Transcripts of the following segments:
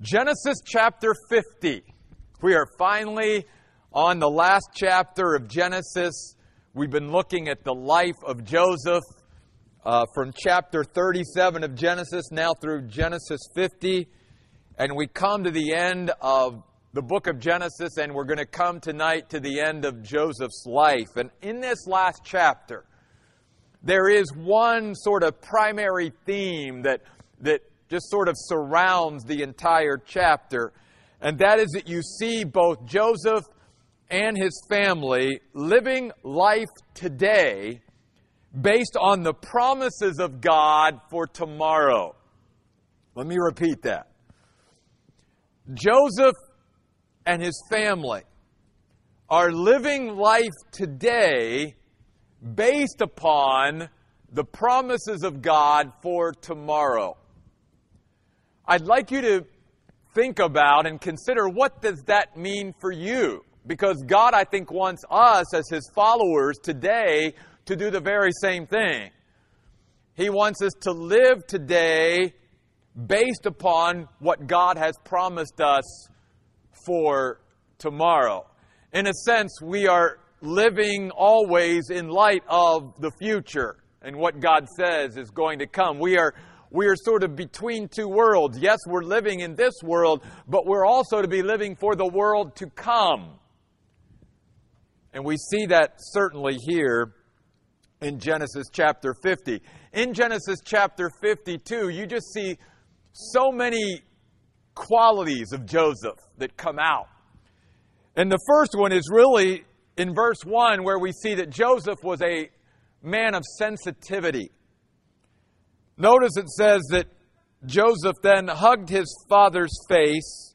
Genesis chapter 50. We are finally on the last chapter of Genesis. We've been looking at the life of Joseph uh, from chapter 37 of Genesis now through Genesis 50. And we come to the end of the book of Genesis, and we're going to come tonight to the end of Joseph's life. And in this last chapter, there is one sort of primary theme that, that just sort of surrounds the entire chapter. And that is that you see both Joseph and his family living life today based on the promises of God for tomorrow. Let me repeat that. Joseph and his family are living life today based upon the promises of God for tomorrow. I'd like you to think about and consider what does that mean for you? Because God, I think, wants us as His followers today to do the very same thing. He wants us to live today based upon what God has promised us for tomorrow. In a sense, we are living always in light of the future and what God says is going to come. We are we are sort of between two worlds. Yes, we're living in this world, but we're also to be living for the world to come. And we see that certainly here in Genesis chapter 50. In Genesis chapter 52, you just see so many qualities of Joseph that come out. And the first one is really in verse 1, where we see that Joseph was a man of sensitivity. Notice it says that Joseph then hugged his father's face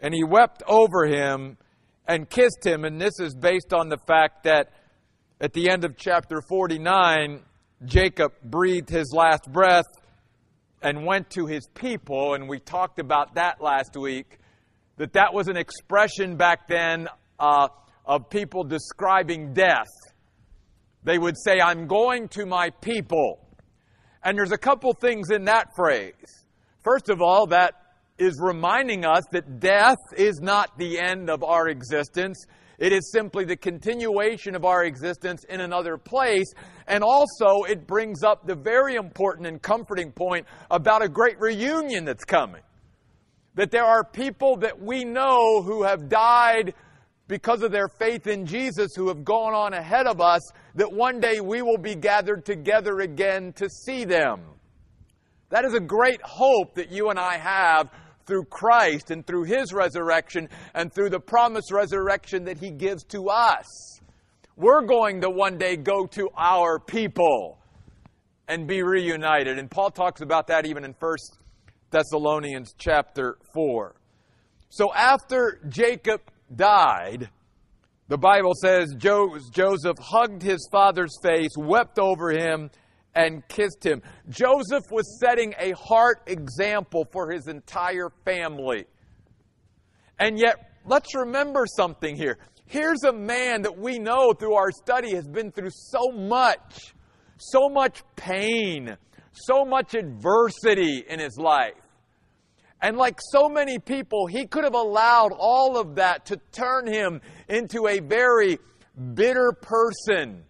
and he wept over him and kissed him. And this is based on the fact that at the end of chapter 49, Jacob breathed his last breath and went to his people. And we talked about that last week, that that was an expression back then uh, of people describing death. They would say, I'm going to my people. And there's a couple things in that phrase. First of all, that is reminding us that death is not the end of our existence. It is simply the continuation of our existence in another place. And also, it brings up the very important and comforting point about a great reunion that's coming. That there are people that we know who have died because of their faith in Jesus who have gone on ahead of us, that one day we will be gathered together again to see them. That is a great hope that you and I have through Christ and through His resurrection and through the promised resurrection that He gives to us. We're going to one day go to our people and be reunited. And Paul talks about that even in 1 Thessalonians chapter 4. So after Jacob died, the Bible says Joseph hugged his father's face, wept over him, and kissed him. Joseph was setting a heart example for his entire family. And yet, let's remember something here. Here's a man that we know through our study has been through so much, so much pain, so much adversity in his life. And like so many people, he could have allowed all of that to turn him into a very bitter person,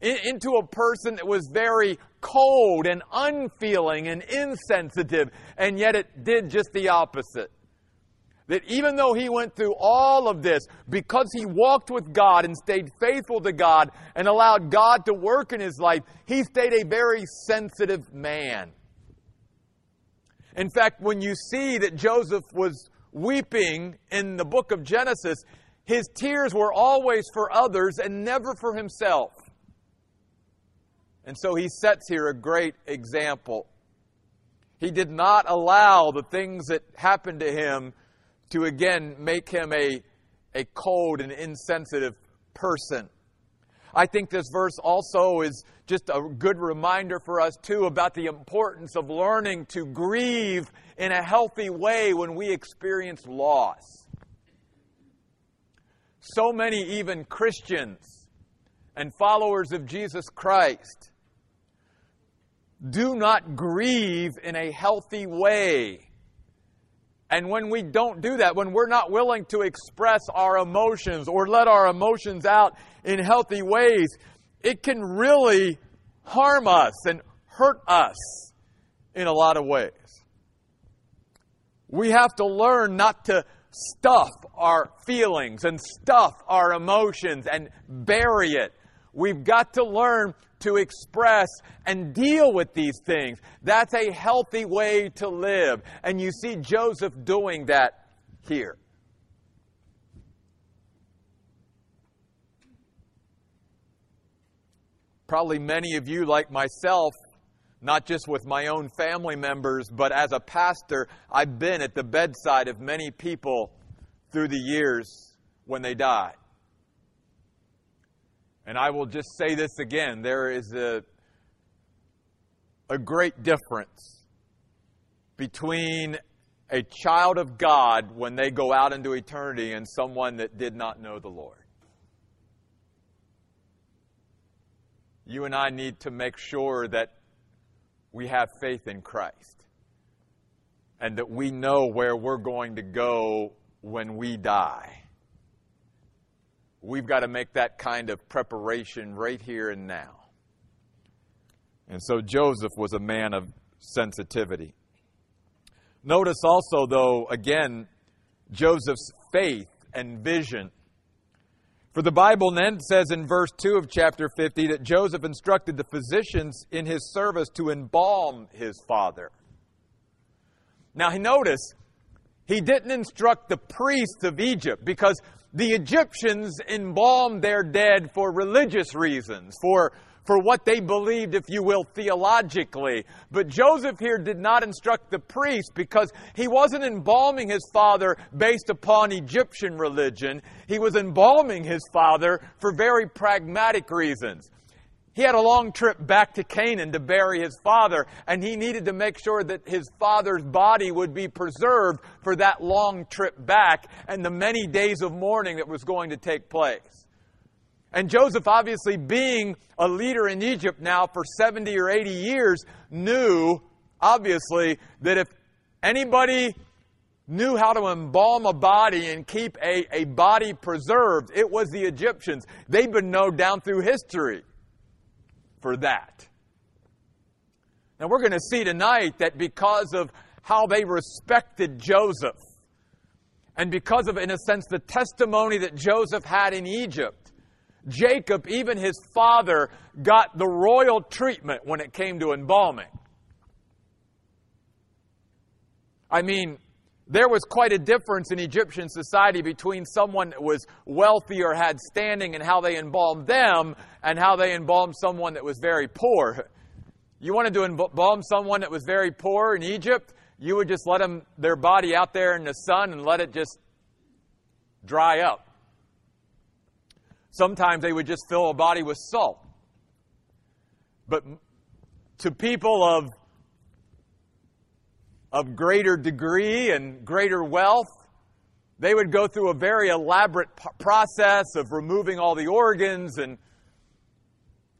into a person that was very cold and unfeeling and insensitive, and yet it did just the opposite. That even though he went through all of this, because he walked with God and stayed faithful to God and allowed God to work in his life, he stayed a very sensitive man. In fact, when you see that Joseph was weeping in the book of Genesis, his tears were always for others and never for himself. And so he sets here a great example. He did not allow the things that happened to him to again make him a, a cold and insensitive person. I think this verse also is just a good reminder for us, too, about the importance of learning to grieve in a healthy way when we experience loss. So many, even Christians and followers of Jesus Christ, do not grieve in a healthy way And when we don't do that, when we're not willing to express our emotions or let our emotions out in healthy ways, it can really harm us and hurt us in a lot of ways. We have to learn not to stuff our feelings and stuff our emotions and bury it. We've got to learn to express and deal with these things. That's a healthy way to live. And you see Joseph doing that here. Probably many of you, like myself, not just with my own family members, but as a pastor, I've been at the bedside of many people through the years when they died. And I will just say this again there is a, a great difference between a child of God when they go out into eternity and someone that did not know the Lord. You and I need to make sure that we have faith in Christ and that we know where we're going to go when we die. We've got to make that kind of preparation right here and now. And so Joseph was a man of sensitivity. Notice also, though, again, Joseph's faith and vision. For the Bible then says in verse 2 of chapter 50 that Joseph instructed the physicians in his service to embalm his father. Now, notice, he didn't instruct the priests of Egypt because the Egyptians embalmed their dead for religious reasons, for, for what they believed, if you will, theologically. But Joseph here did not instruct the priest because he wasn't embalming his father based upon Egyptian religion. He was embalming his father for very pragmatic reasons. He had a long trip back to Canaan to bury his father, and he needed to make sure that his father's body would be preserved for that long trip back and the many days of mourning that was going to take place. And Joseph, obviously being a leader in Egypt now for 70 or 80 years, knew, obviously, that if anybody knew how to embalm a body and keep a, a body preserved, it was the Egyptians. They've been known down through history for that. Now, we're going to see tonight that because of how they respected Joseph, and because of, in a sense, the testimony that Joseph had in Egypt, Jacob, even his father, got the royal treatment when it came to embalming. I mean, there was quite a difference in Egyptian society between someone that was wealthy or had standing and how they embalmed them and how they embalmed someone that was very poor. You wanted to embalm someone that was very poor in Egypt, you would just let them, their body out there in the sun and let it just dry up. Sometimes they would just fill a body with salt. But to people of of greater degree and greater wealth, they would go through a very elaborate process of removing all the organs and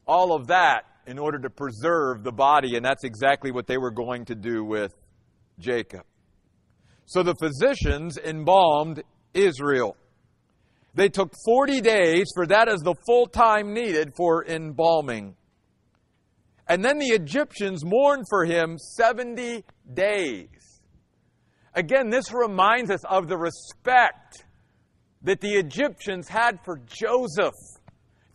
all of that in order to preserve the body, and that's exactly what they were going to do with Jacob. So the physicians embalmed Israel. They took 40 days, for that is the full time needed for embalming. And then the Egyptians mourned for him 70 days. Again, this reminds us of the respect that the Egyptians had for Joseph.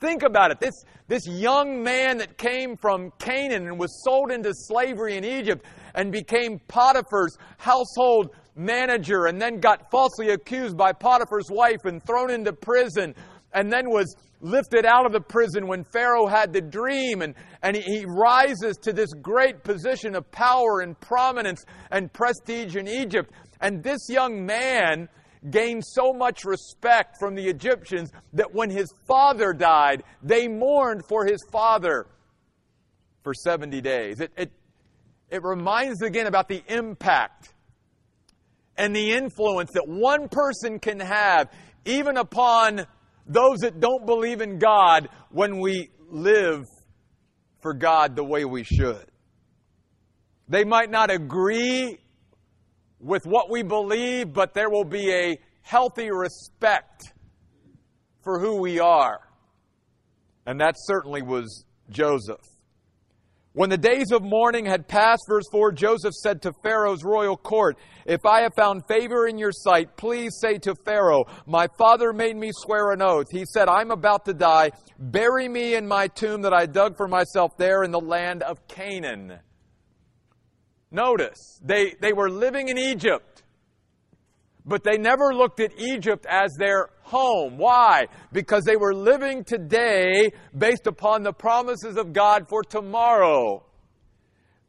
Think about it. This, this young man that came from Canaan and was sold into slavery in Egypt and became Potiphar's household manager and then got falsely accused by Potiphar's wife and thrown into prison and then was lifted out of the prison when Pharaoh had the dream, and, and he, he rises to this great position of power and prominence and prestige in Egypt. And this young man gained so much respect from the Egyptians that when his father died, they mourned for his father for 70 days. It, it, it reminds again about the impact and the influence that one person can have even upon those that don't believe in God when we live for God the way we should. They might not agree with what we believe, but there will be a healthy respect for who we are. And that certainly was Joseph. When the days of mourning had passed, verse 4, Joseph said to Pharaoh's royal court, If I have found favor in your sight, please say to Pharaoh, My father made me swear an oath. He said, I'm about to die. Bury me in my tomb that I dug for myself there in the land of Canaan. Notice, they, they were living in Egypt, but they never looked at Egypt as their home. Why? Because they were living today based upon the promises of God for tomorrow.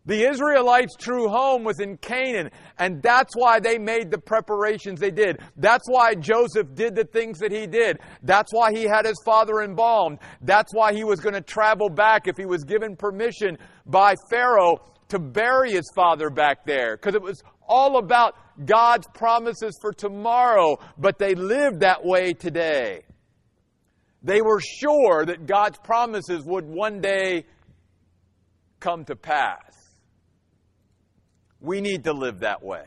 The Israelites' true home was in Canaan, and that's why they made the preparations they did. That's why Joseph did the things that he did. That's why he had his father embalmed. That's why he was going to travel back if he was given permission by Pharaoh to bury his father back there, because it was all about God's promises for tomorrow, but they lived that way today. They were sure that God's promises would one day come to pass. We need to live that way.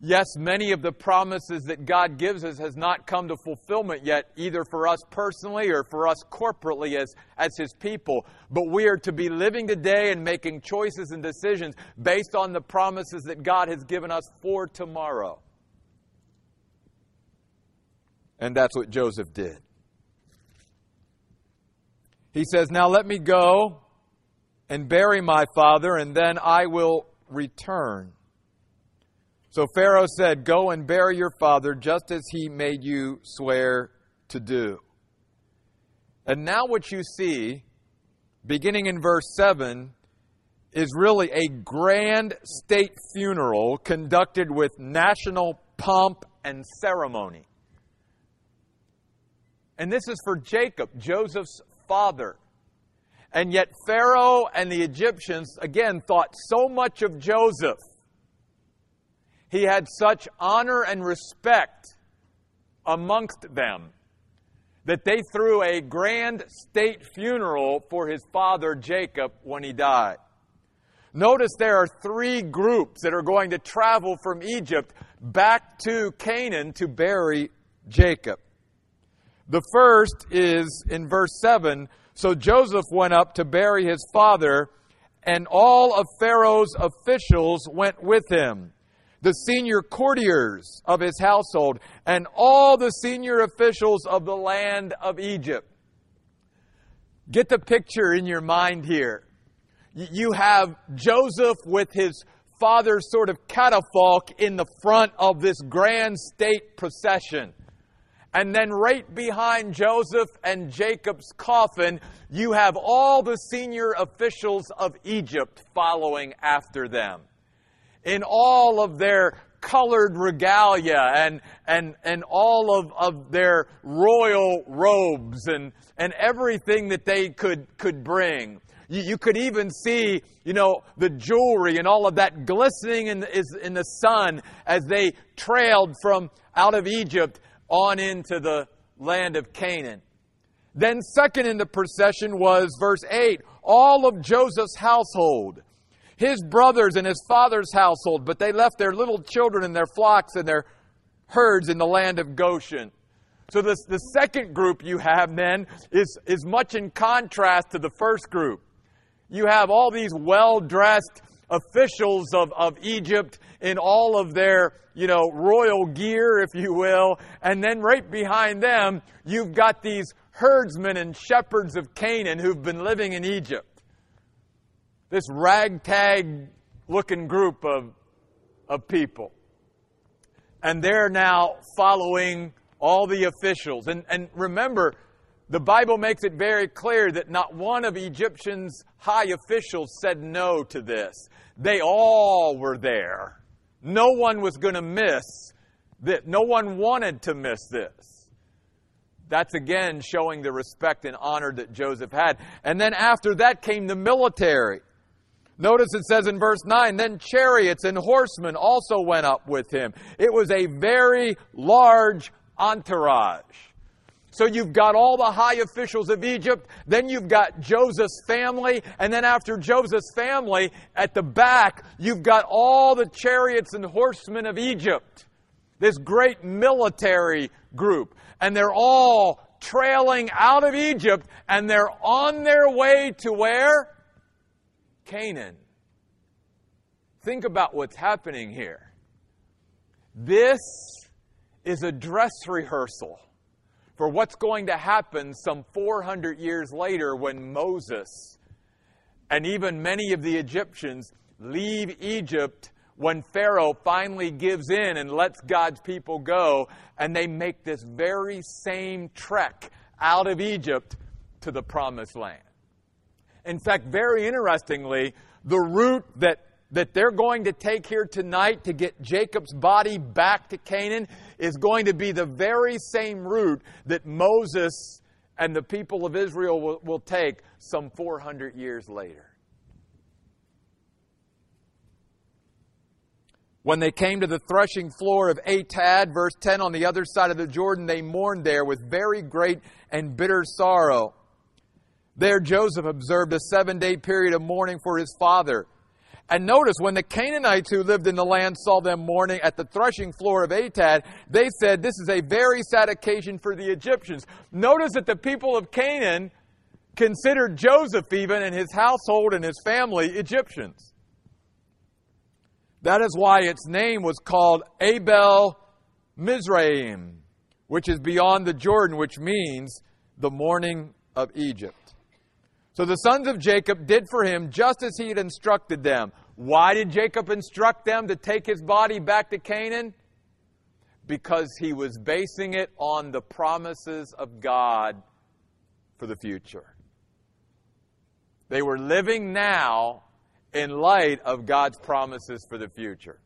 Yes, many of the promises that God gives us has not come to fulfillment yet, either for us personally or for us corporately as, as His people. But we are to be living today and making choices and decisions based on the promises that God has given us for tomorrow. And that's what Joseph did. He says, Now let me go and bury my father, and then I will return. So Pharaoh said, Go and bury your father just as he made you swear to do. And now, what you see, beginning in verse 7, is really a grand state funeral conducted with national pomp and ceremony. And this is for Jacob, Joseph's father. And yet, Pharaoh and the Egyptians, again, thought so much of Joseph he had such honor and respect amongst them that they threw a grand state funeral for his father Jacob when he died. Notice there are three groups that are going to travel from Egypt back to Canaan to bury Jacob. The first is in verse 7 So Joseph went up to bury his father, and all of Pharaoh's officials went with him the senior courtiers of his household, and all the senior officials of the land of Egypt. Get the picture in your mind here. You have Joseph with his father's sort of catafalque in the front of this grand state procession. And then right behind Joseph and Jacob's coffin, you have all the senior officials of Egypt following after them in all of their colored regalia and, and, and all of, of their royal robes and, and everything that they could, could bring. You, you could even see, you know, the jewelry and all of that glistening in the, in the sun as they trailed from out of Egypt on into the land of Canaan. Then, second in the procession was verse 8 all of Joseph's household his brothers and his father's household, but they left their little children and their flocks and their herds in the land of Goshen. So this, the second group you have then is, is much in contrast to the first group. You have all these well-dressed officials of, of Egypt in all of their, you know, royal gear, if you will. And then right behind them, you've got these herdsmen and shepherds of Canaan who've been living in Egypt this ragtag looking group of, of people. And they're now following all the officials. And, and remember, the Bible makes it very clear that not one of Egyptians' high officials said no to this. They all were there. No one was going to miss that. No one wanted to miss this. That's again showing the respect and honor that Joseph had. And then after that came the military. Notice it says in verse 9, then chariots and horsemen also went up with him. It was a very large entourage. So you've got all the high officials of Egypt, then you've got Joseph's family, and then after Joseph's family, at the back, you've got all the chariots and horsemen of Egypt. This great military group. And they're all trailing out of Egypt, and they're on their way to where? Canaan. Think about what's happening here. This is a dress rehearsal for what's going to happen some 400 years later when Moses and even many of the Egyptians leave Egypt when Pharaoh finally gives in and lets God's people go, and they make this very same trek out of Egypt to the promised land. In fact, very interestingly, the route that that they're going to take here tonight to get Jacob's body back to Canaan is going to be the very same route that Moses and the people of Israel will, will take some 400 years later. When they came to the threshing floor of Atad, verse 10, on the other side of the Jordan, they mourned there with very great and bitter sorrow. There Joseph observed a seven day period of mourning for his father. And notice when the Canaanites who lived in the land saw them mourning at the threshing floor of Atad, they said, This is a very sad occasion for the Egyptians. Notice that the people of Canaan considered Joseph even and his household and his family Egyptians. That is why its name was called Abel Mizraim, which is beyond the Jordan, which means the mourning of Egypt. So the sons of Jacob did for him just as he had instructed them. Why did Jacob instruct them to take his body back to Canaan? Because he was basing it on the promises of God for the future. They were living now in light of God's promises for the future.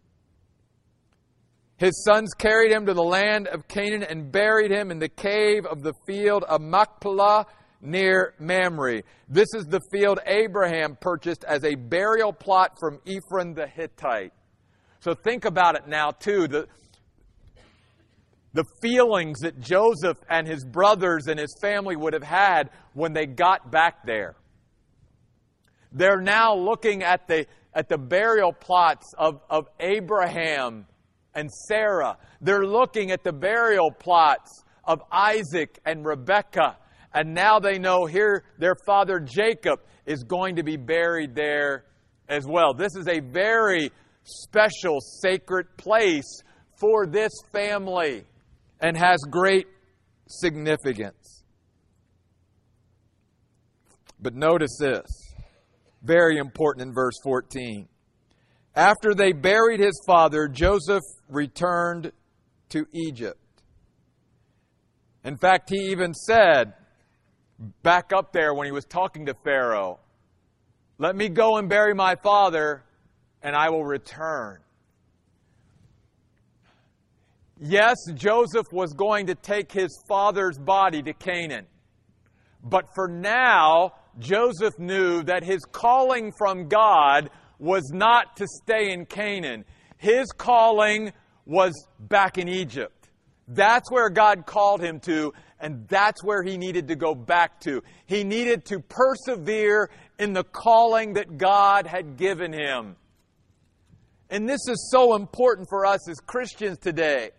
His sons carried him to the land of Canaan and buried him in the cave of the field of Machpelah near Mamre. This is the field Abraham purchased as a burial plot from Ephron the Hittite. So think about it now, too. The, the feelings that Joseph and his brothers and his family would have had when they got back there. They're now looking at the, at the burial plots of, of Abraham and Sarah. They're looking at the burial plots of Isaac and Rebekah. And now they know here their father Jacob is going to be buried there as well. This is a very special, sacred place for this family and has great significance. But notice this very important in verse 14. After they buried his father, Joseph returned to Egypt. In fact, he even said, back up there when he was talking to Pharaoh, Let me go and bury my father, and I will return. Yes, Joseph was going to take his father's body to Canaan. But for now, Joseph knew that his calling from God was not to stay in Canaan. His calling was back in Egypt. That's where God called him to, and that's where he needed to go back to. He needed to persevere in the calling that God had given him. And this is so important for us as Christians today.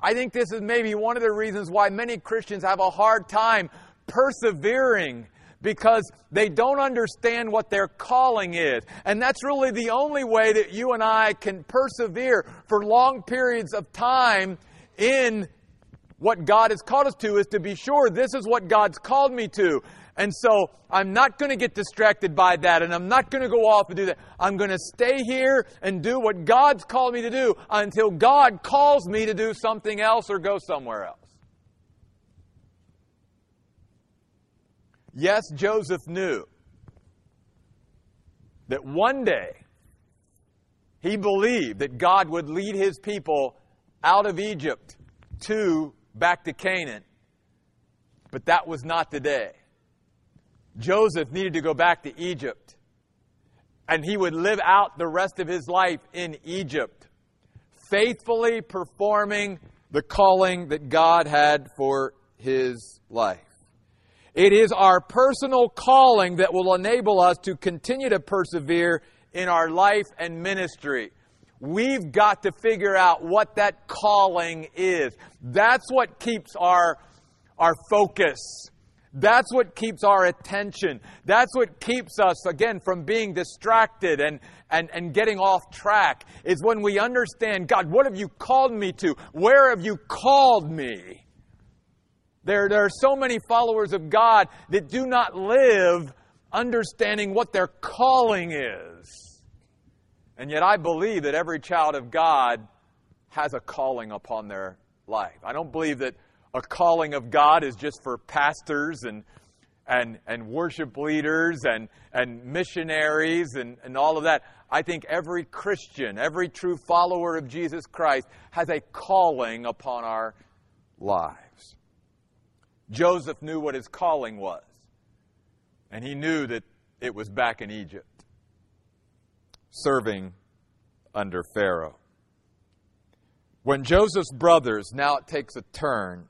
I think this is maybe one of the reasons why many Christians have a hard time persevering because they don't understand what their calling is. And that's really the only way that you and I can persevere for long periods of time in what God has called us to is to be sure this is what God's called me to. And so I'm not going to get distracted by that and I'm not going to go off and do that. I'm going to stay here and do what God's called me to do until God calls me to do something else or go somewhere else. Yes, Joseph knew that one day he believed that God would lead his people out of Egypt to back to Canaan. But that was not the day. Joseph needed to go back to Egypt. And he would live out the rest of his life in Egypt, faithfully performing the calling that God had for his life. It is our personal calling that will enable us to continue to persevere in our life and ministry. We've got to figure out what that calling is. That's what keeps our, our focus. That's what keeps our attention. That's what keeps us, again, from being distracted and, and, and getting off track. Is when we understand, God, what have you called me to? Where have you called me? There, there are so many followers of God that do not live understanding what their calling is. And yet, I believe that every child of God has a calling upon their life. I don't believe that a calling of God is just for pastors and and, and worship leaders and, and missionaries and, and all of that. I think every Christian, every true follower of Jesus Christ has a calling upon our lives. Joseph knew what his calling was, and he knew that it was back in Egypt, serving under Pharaoh. When Joseph's brothers, now it takes a turn,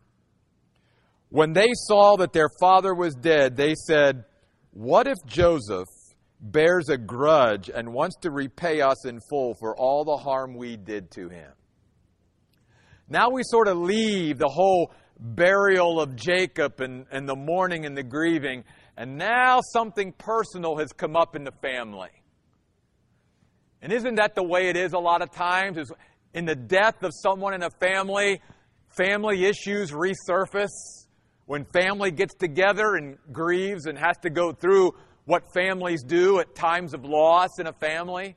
when they saw that their father was dead, they said, What if Joseph bears a grudge and wants to repay us in full for all the harm we did to him? Now we sort of leave the whole burial of Jacob and, and the mourning and the grieving, and now something personal has come up in the family. And isn't that the way it is a lot of times? Is in the death of someone in a family, family issues resurface when family gets together and grieves and has to go through what families do at times of loss in a family.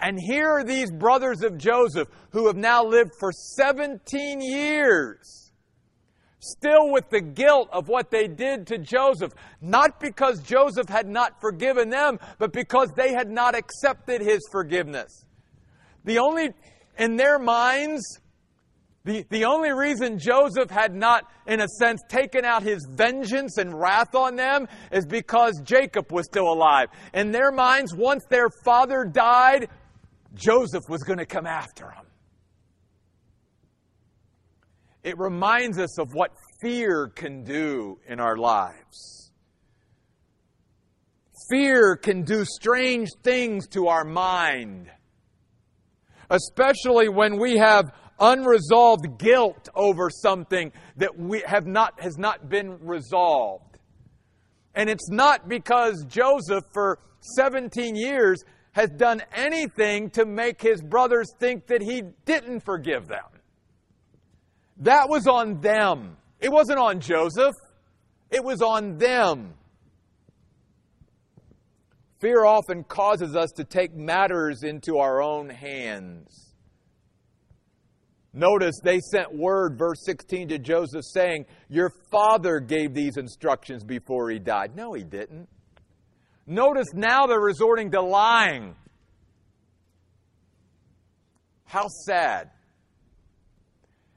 And here are these brothers of Joseph who have now lived for 17 years, still with the guilt of what they did to Joseph, not because Joseph had not forgiven them, but because they had not accepted his forgiveness. The only, in their minds, the, the only reason Joseph had not, in a sense, taken out his vengeance and wrath on them is because Jacob was still alive. In their minds, once their father died, Joseph was going to come after him. It reminds us of what fear can do in our lives. Fear can do strange things to our mind, especially when we have unresolved guilt over something that we have not, has not been resolved. And it's not because Joseph, for 17 years, has done anything to make his brothers think that he didn't forgive them. That was on them. It wasn't on Joseph, it was on them. Fear often causes us to take matters into our own hands. Notice they sent word, verse 16, to Joseph saying, Your father gave these instructions before he died. No, he didn't. Notice now they're resorting to lying. How sad.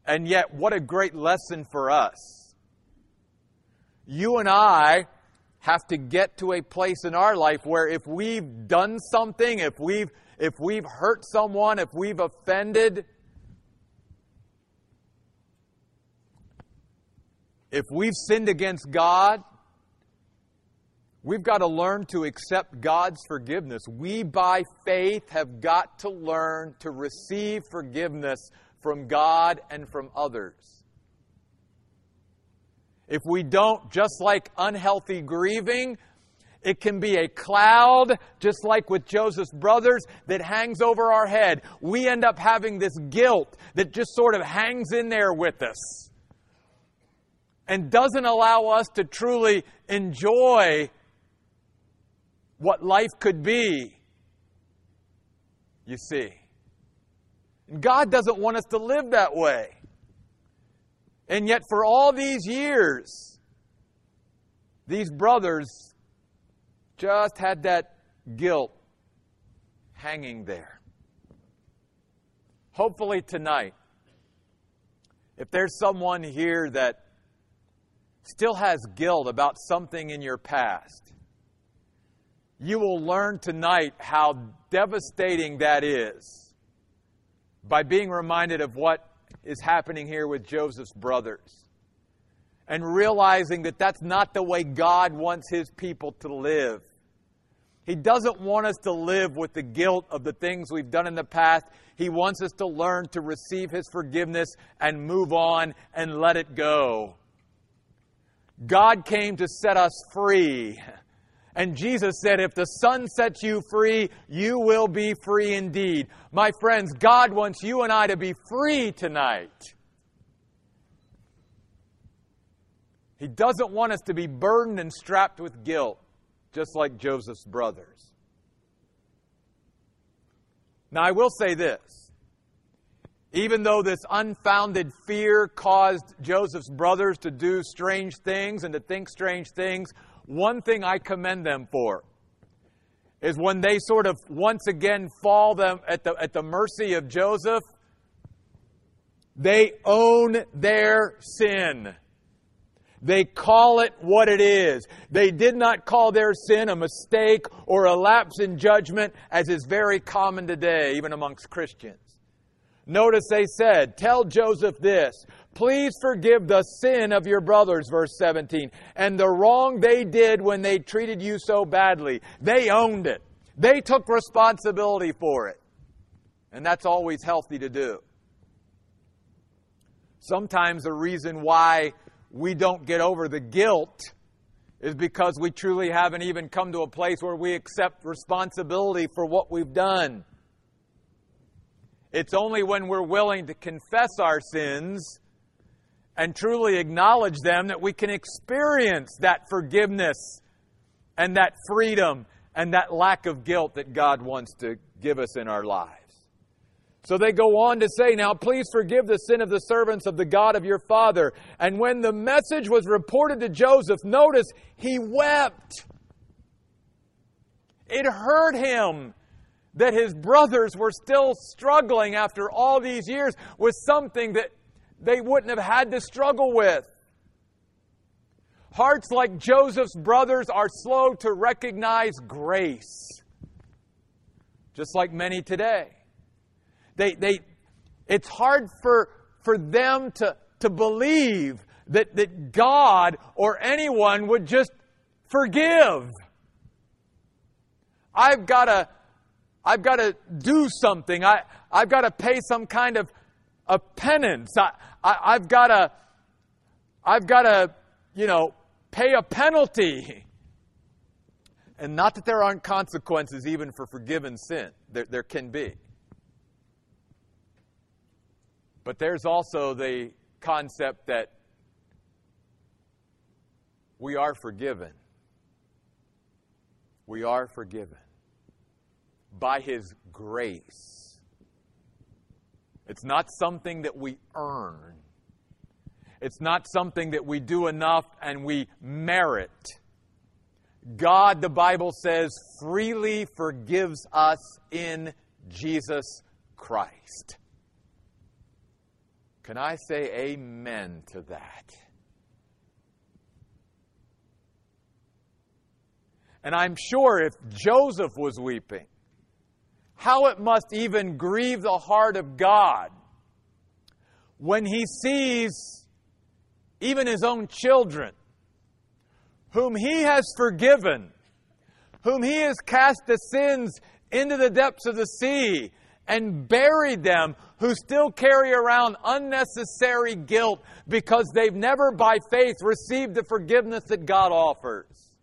And yet, what a great lesson for us. You and I have to get to a place in our life where if we've done something, if we've, if we've hurt someone, if we've offended, If we've sinned against God, we've got to learn to accept God's forgiveness. We, by faith, have got to learn to receive forgiveness from God and from others. If we don't, just like unhealthy grieving, it can be a cloud, just like with Joseph's brothers, that hangs over our head. We end up having this guilt that just sort of hangs in there with us and doesn't allow us to truly enjoy what life could be. You see. God doesn't want us to live that way. And yet, for all these years, these brothers just had that guilt hanging there. Hopefully, tonight, if there's someone here that still has guilt about something in your past, you will learn tonight how devastating that is by being reminded of what is happening here with Joseph's brothers. and realizing that that's not the way God wants His people to live. He doesn't want us to live with the guilt of the things we've done in the past. He wants us to learn to receive His forgiveness and move on and let it go. God came to set us free. And Jesus said, If the Son sets you free, you will be free indeed. My friends, God wants you and I to be free tonight. He doesn't want us to be burdened and strapped with guilt, just like Joseph's brothers. Now, I will say this. Even though this unfounded fear caused Joseph's brothers to do strange things and to think strange things, one thing I commend them for is when they sort of once again fall them at the, at the mercy of Joseph, they own their sin. They call it what it is. They did not call their sin a mistake or a lapse in judgment, as is very common today, even amongst Christians. Notice they said, Tell Joseph this, please forgive the sin of your brothers, verse 17, and the wrong they did when they treated you so badly. They owned it, they took responsibility for it. And that's always healthy to do. Sometimes the reason why we don't get over the guilt is because we truly haven't even come to a place where we accept responsibility for what we've done. It's only when we're willing to confess our sins and truly acknowledge them that we can experience that forgiveness and that freedom and that lack of guilt that God wants to give us in our lives. So they go on to say, Now please forgive the sin of the servants of the God of your father. And when the message was reported to Joseph, notice he wept. It hurt him that his brothers were still struggling after all these years with something that they wouldn't have had to struggle with. Hearts like Joseph's brothers are slow to recognize grace, just like many today. They, they, it's hard for, for them to, to believe that, that God or anyone would just forgive. I've got to, I've got to do something. I, I've got to pay some kind of a penance. I, I, I've got to, I've got to, you know, pay a penalty. And not that there aren't consequences even for forgiven sin. There, there can be. But there's also the concept that we are forgiven. We are forgiven by His grace. It's not something that we earn. It's not something that we do enough and we merit. God, the Bible says, freely forgives us in Jesus Christ. Can I say amen to that? And I'm sure if Joseph was weeping, how it must even grieve the heart of God when he sees even his own children, whom he has forgiven, whom he has cast the sins into the depths of the sea and buried them, who still carry around unnecessary guilt because they've never by faith received the forgiveness that God offers.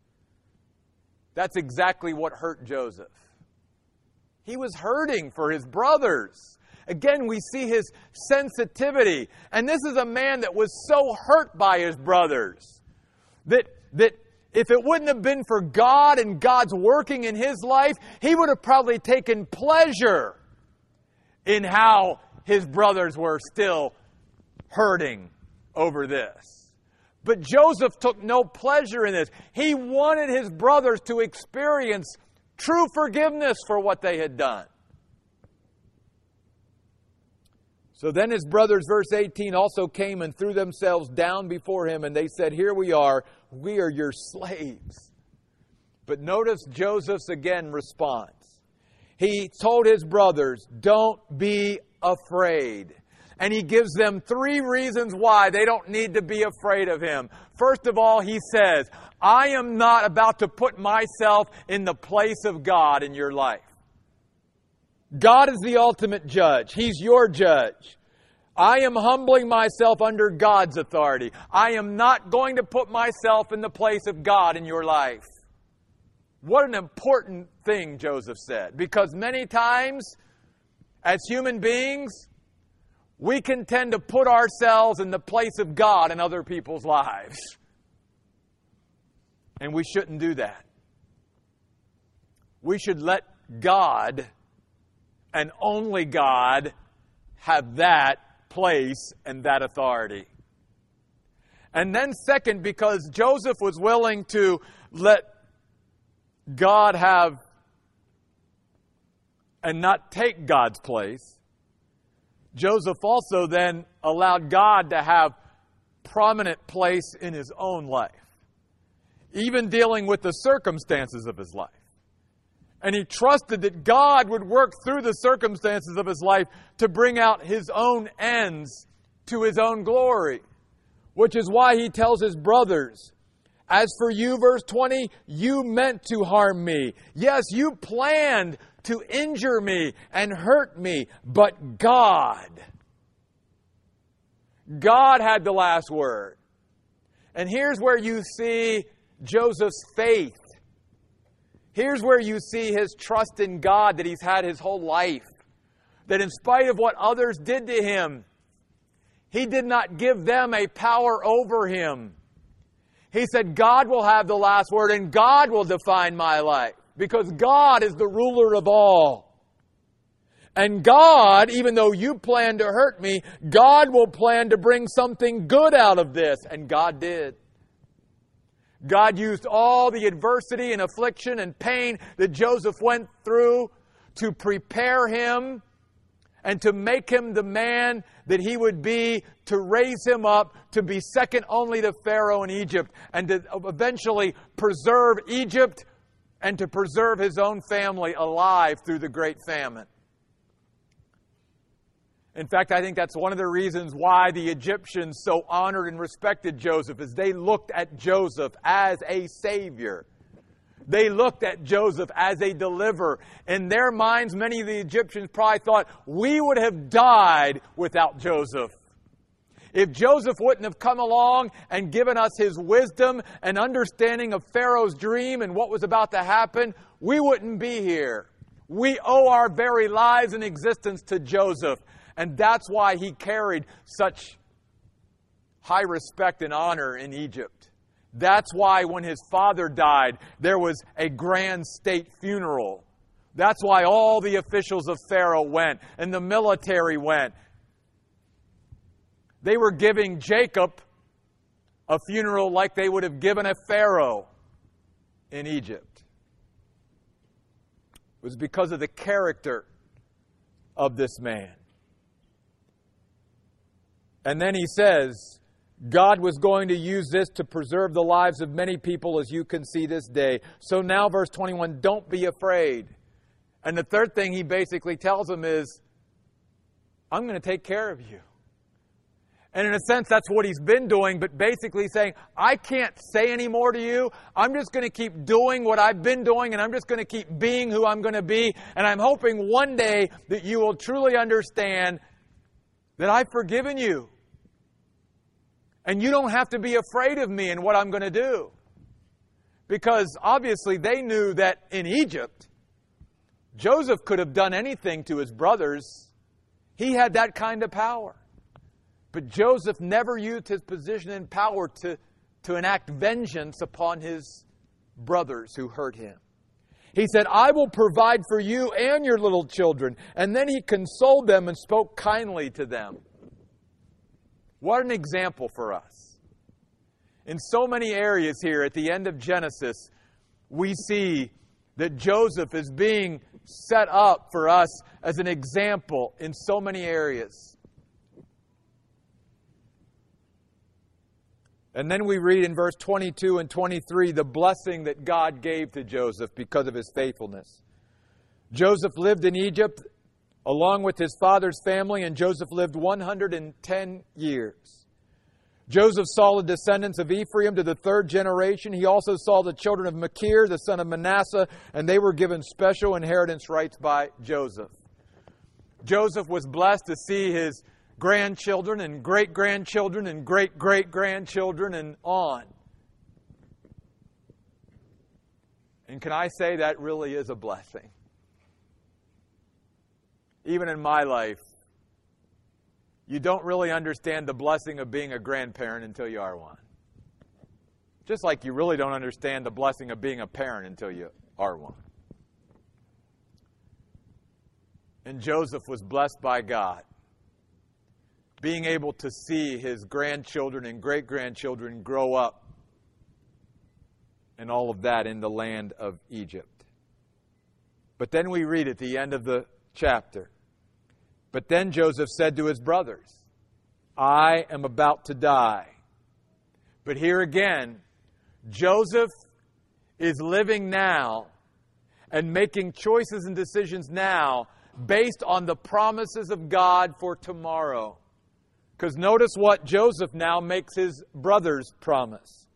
That's exactly what hurt Joseph. He was hurting for his brothers. Again, we see his sensitivity. And this is a man that was so hurt by his brothers that, that if it wouldn't have been for God and God's working in his life, he would have probably taken pleasure in how his brothers were still hurting over this. But Joseph took no pleasure in this. He wanted his brothers to experience true forgiveness for what they had done. So then his brothers, verse 18, also came and threw themselves down before him, and they said, Here we are, we are your slaves. But notice Joseph's again response he told his brothers, Don't be afraid. and he gives them three reasons why they don't need to be afraid of him. First of all, he says, I am not about to put myself in the place of God in your life. God is the ultimate judge. He's your judge. I am humbling myself under God's authority. I am not going to put myself in the place of God in your life. What an important thing Joseph said. Because many times, as human beings, we can tend to put ourselves in the place of God in other people's lives. And we shouldn't do that. We should let God and only God have that place and that authority. And then, second, because Joseph was willing to let God have and not take God's place, Joseph also then allowed God to have prominent place in his own life, even dealing with the circumstances of his life. And he trusted that God would work through the circumstances of his life to bring out his own ends to his own glory. Which is why he tells his brothers, As for you, verse 20, you meant to harm me. Yes, you planned to injure me and hurt me, but God, God had the last word. And here's where you see Joseph's faith. Here's where you see his trust in God that he's had his whole life. That in spite of what others did to him, he did not give them a power over him. He said, God will have the last word and God will define my life because God is the ruler of all. And God, even though you plan to hurt me, God will plan to bring something good out of this. And God did. God used all the adversity and affliction and pain that Joseph went through to prepare him and to make him the man that he would be, to raise him up to be second only to Pharaoh in Egypt, and to eventually preserve Egypt and to preserve his own family alive through the great famine. In fact, I think that's one of the reasons why the Egyptians so honored and respected Joseph is they looked at Joseph as a savior. They looked at Joseph as a deliverer. In their minds, many of the Egyptians probably thought, we would have died without Joseph. If Joseph wouldn't have come along and given us his wisdom and understanding of Pharaoh's dream and what was about to happen, we wouldn't be here. We owe our very lives and existence to Joseph. And that's why he carried such high respect and honor in Egypt. That's why when his father died, there was a grand state funeral. That's why all the officials of Pharaoh went and the military went they were giving Jacob a funeral like they would have given a Pharaoh in Egypt. It was because of the character of this man. And then he says, God was going to use this to preserve the lives of many people, as you can see this day. So now, verse 21, don't be afraid. And the third thing he basically tells them is, I'm going to take care of you. And in a sense, that's what he's been doing, but basically saying, I can't say any more to you. I'm just going to keep doing what I've been doing, and I'm just going to keep being who I'm going to be. And I'm hoping one day that you will truly understand that I've forgiven you. And you don't have to be afraid of me and what I'm going to do. Because obviously they knew that in Egypt, Joseph could have done anything to his brothers. He had that kind of power. But Joseph never used his position and power to, to enact vengeance upon his brothers who hurt him. He said, I will provide for you and your little children. And then he consoled them and spoke kindly to them. What an example for us. In so many areas here at the end of Genesis, we see that Joseph is being set up for us as an example in so many areas. And then we read in verse 22 and 23 the blessing that God gave to Joseph because of his faithfulness. Joseph lived in Egypt along with his father's family, and Joseph lived 110 years. Joseph saw the descendants of Ephraim to the third generation. He also saw the children of Machir, the son of Manasseh, and they were given special inheritance rights by Joseph. Joseph was blessed to see his grandchildren and great grandchildren and great great grandchildren and on. And can I say that really is a blessing? Even in my life, you don't really understand the blessing of being a grandparent until you are one. Just like you really don't understand the blessing of being a parent until you are one. And Joseph was blessed by God, being able to see his grandchildren and great grandchildren grow up and all of that in the land of Egypt. But then we read at the end of the chapter But then Joseph said to his brothers, I am about to die. But here again, Joseph is living now and making choices and decisions now based on the promises of God for tomorrow. Because notice what Joseph now makes his brothers promise.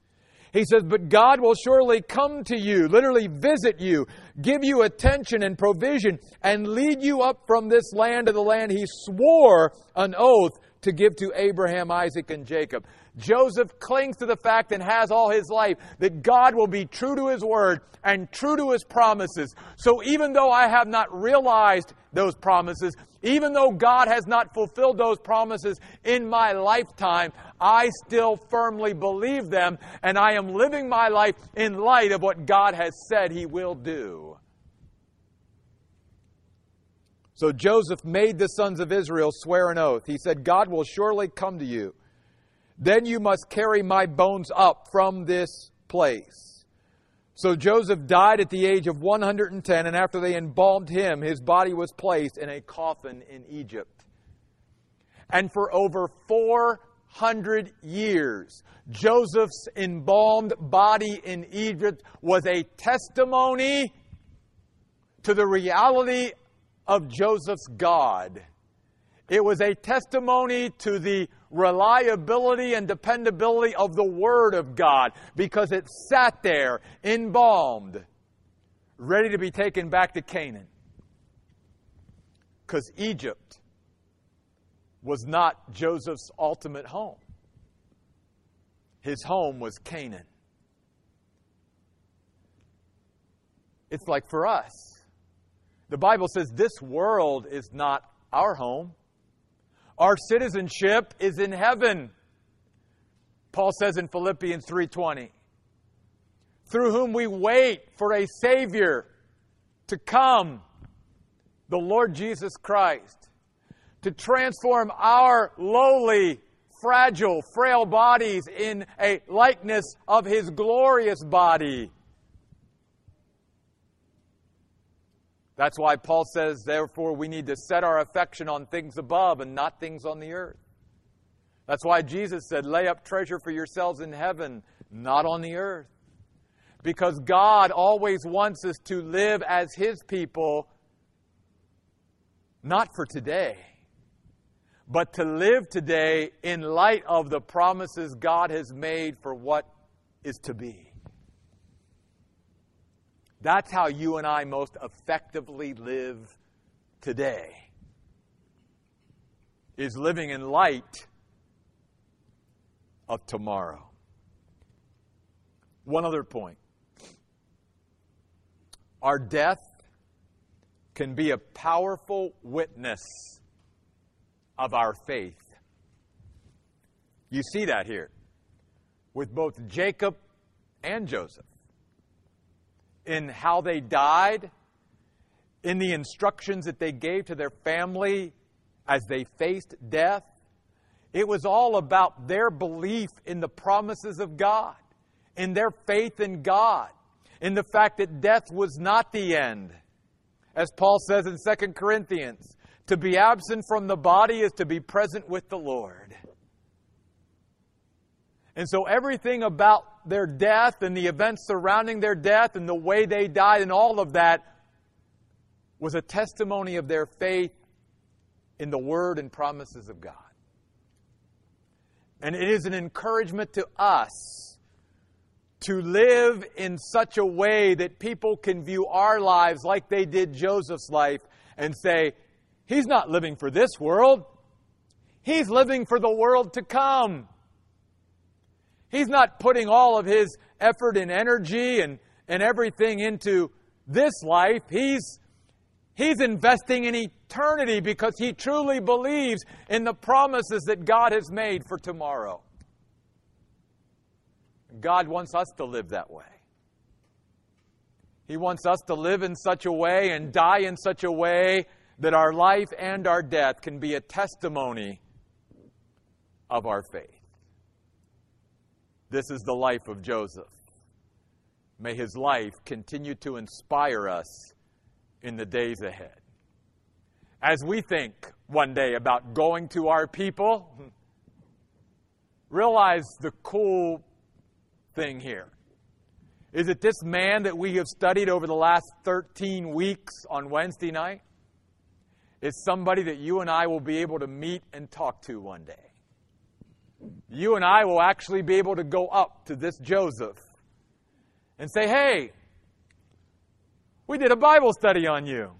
He says, But God will surely come to you, literally visit you, give you attention and provision, and lead you up from this land to the land he swore an oath to give to Abraham, Isaac, and Jacob. Joseph clings to the fact and has all his life that God will be true to his word and true to his promises. So even though I have not realized those promises, even though God has not fulfilled those promises in my lifetime, I still firmly believe them and I am living my life in light of what God has said he will do. So Joseph made the sons of Israel swear an oath. He said, God will surely come to you then you must carry my bones up from this place. So Joseph died at the age of 110, and after they embalmed him, his body was placed in a coffin in Egypt. And for over 400 years, Joseph's embalmed body in Egypt was a testimony to the reality of Joseph's God. It was a testimony to the reliability and dependability of the Word of God because it sat there embalmed, ready to be taken back to Canaan. Because Egypt was not Joseph's ultimate home, his home was Canaan. It's like for us. The Bible says this world is not our home. Our citizenship is in heaven. Paul says in Philippians 3:20, through whom we wait for a savior to come, the Lord Jesus Christ, to transform our lowly, fragile, frail bodies in a likeness of his glorious body That's why Paul says, therefore, we need to set our affection on things above and not things on the earth. That's why Jesus said, lay up treasure for yourselves in heaven, not on the earth. Because God always wants us to live as His people, not for today, but to live today in light of the promises God has made for what is to be. That's how you and I most effectively live today. Is living in light of tomorrow. One other point. Our death can be a powerful witness of our faith. You see that here with both Jacob and Joseph in how they died, in the instructions that they gave to their family as they faced death. It was all about their belief in the promises of God, in their faith in God, in the fact that death was not the end. As Paul says in 2 Corinthians, to be absent from the body is to be present with the Lord. And so everything about their death and the events surrounding their death and the way they died and all of that was a testimony of their faith in the Word and promises of God. And it is an encouragement to us to live in such a way that people can view our lives like they did Joseph's life and say, He's not living for this world. He's living for the world to come. He's not putting all of his effort and energy and, and everything into this life. He's, he's investing in eternity because he truly believes in the promises that God has made for tomorrow. God wants us to live that way. He wants us to live in such a way and die in such a way that our life and our death can be a testimony of our faith. This is the life of Joseph. May his life continue to inspire us in the days ahead. As we think one day about going to our people, realize the cool thing here is that this man that we have studied over the last 13 weeks on Wednesday night is somebody that you and I will be able to meet and talk to one day. You and I will actually be able to go up to this Joseph and say, hey, we did a Bible study on you.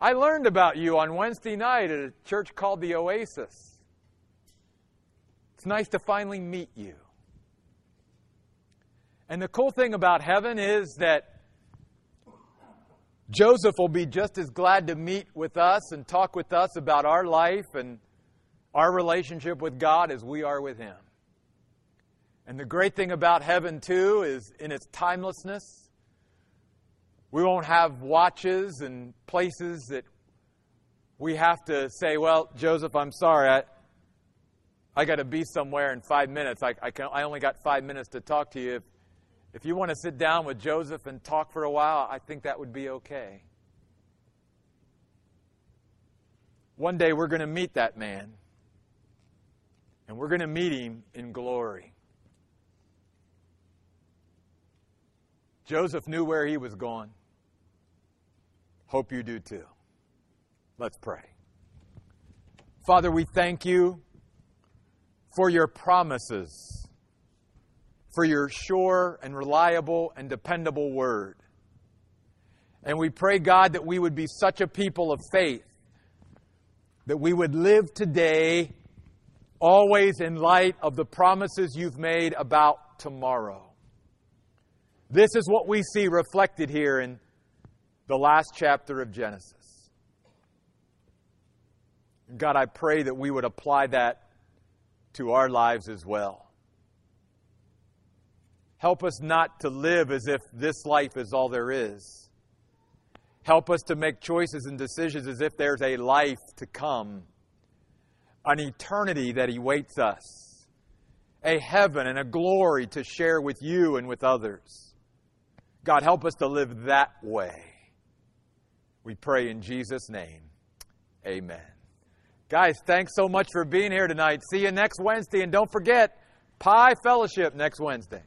I learned about you on Wednesday night at a church called the Oasis. It's nice to finally meet you. And the cool thing about heaven is that Joseph will be just as glad to meet with us and talk with us about our life and our relationship with God as we are with him. And the great thing about heaven, too, is in its timelessness. We won't have watches and places that we have to say, well, Joseph, I'm sorry. I, I got to be somewhere in five minutes. I, I, can, I only got five minutes to talk to you. If, if you want to sit down with Joseph and talk for a while, I think that would be okay. One day we're going to meet that man, and we're going to meet him in glory. Joseph knew where he was going. Hope you do too. Let's pray. Father, we thank you for your promises, for your sure and reliable and dependable word. And we pray, God, that we would be such a people of faith that we would live today always in light of the promises you've made about tomorrow. This is what we see reflected here in the last chapter of Genesis. God, I pray that we would apply that to our lives as well. Help us not to live as if this life is all there is. Help us to make choices and decisions as if there's a life to come, an eternity that awaits us, a heaven and a glory to share with you and with others. God, help us to live that way. We pray in Jesus' name. Amen. Guys, thanks so much for being here tonight. See you next Wednesday. And don't forget, Pie Fellowship next Wednesday.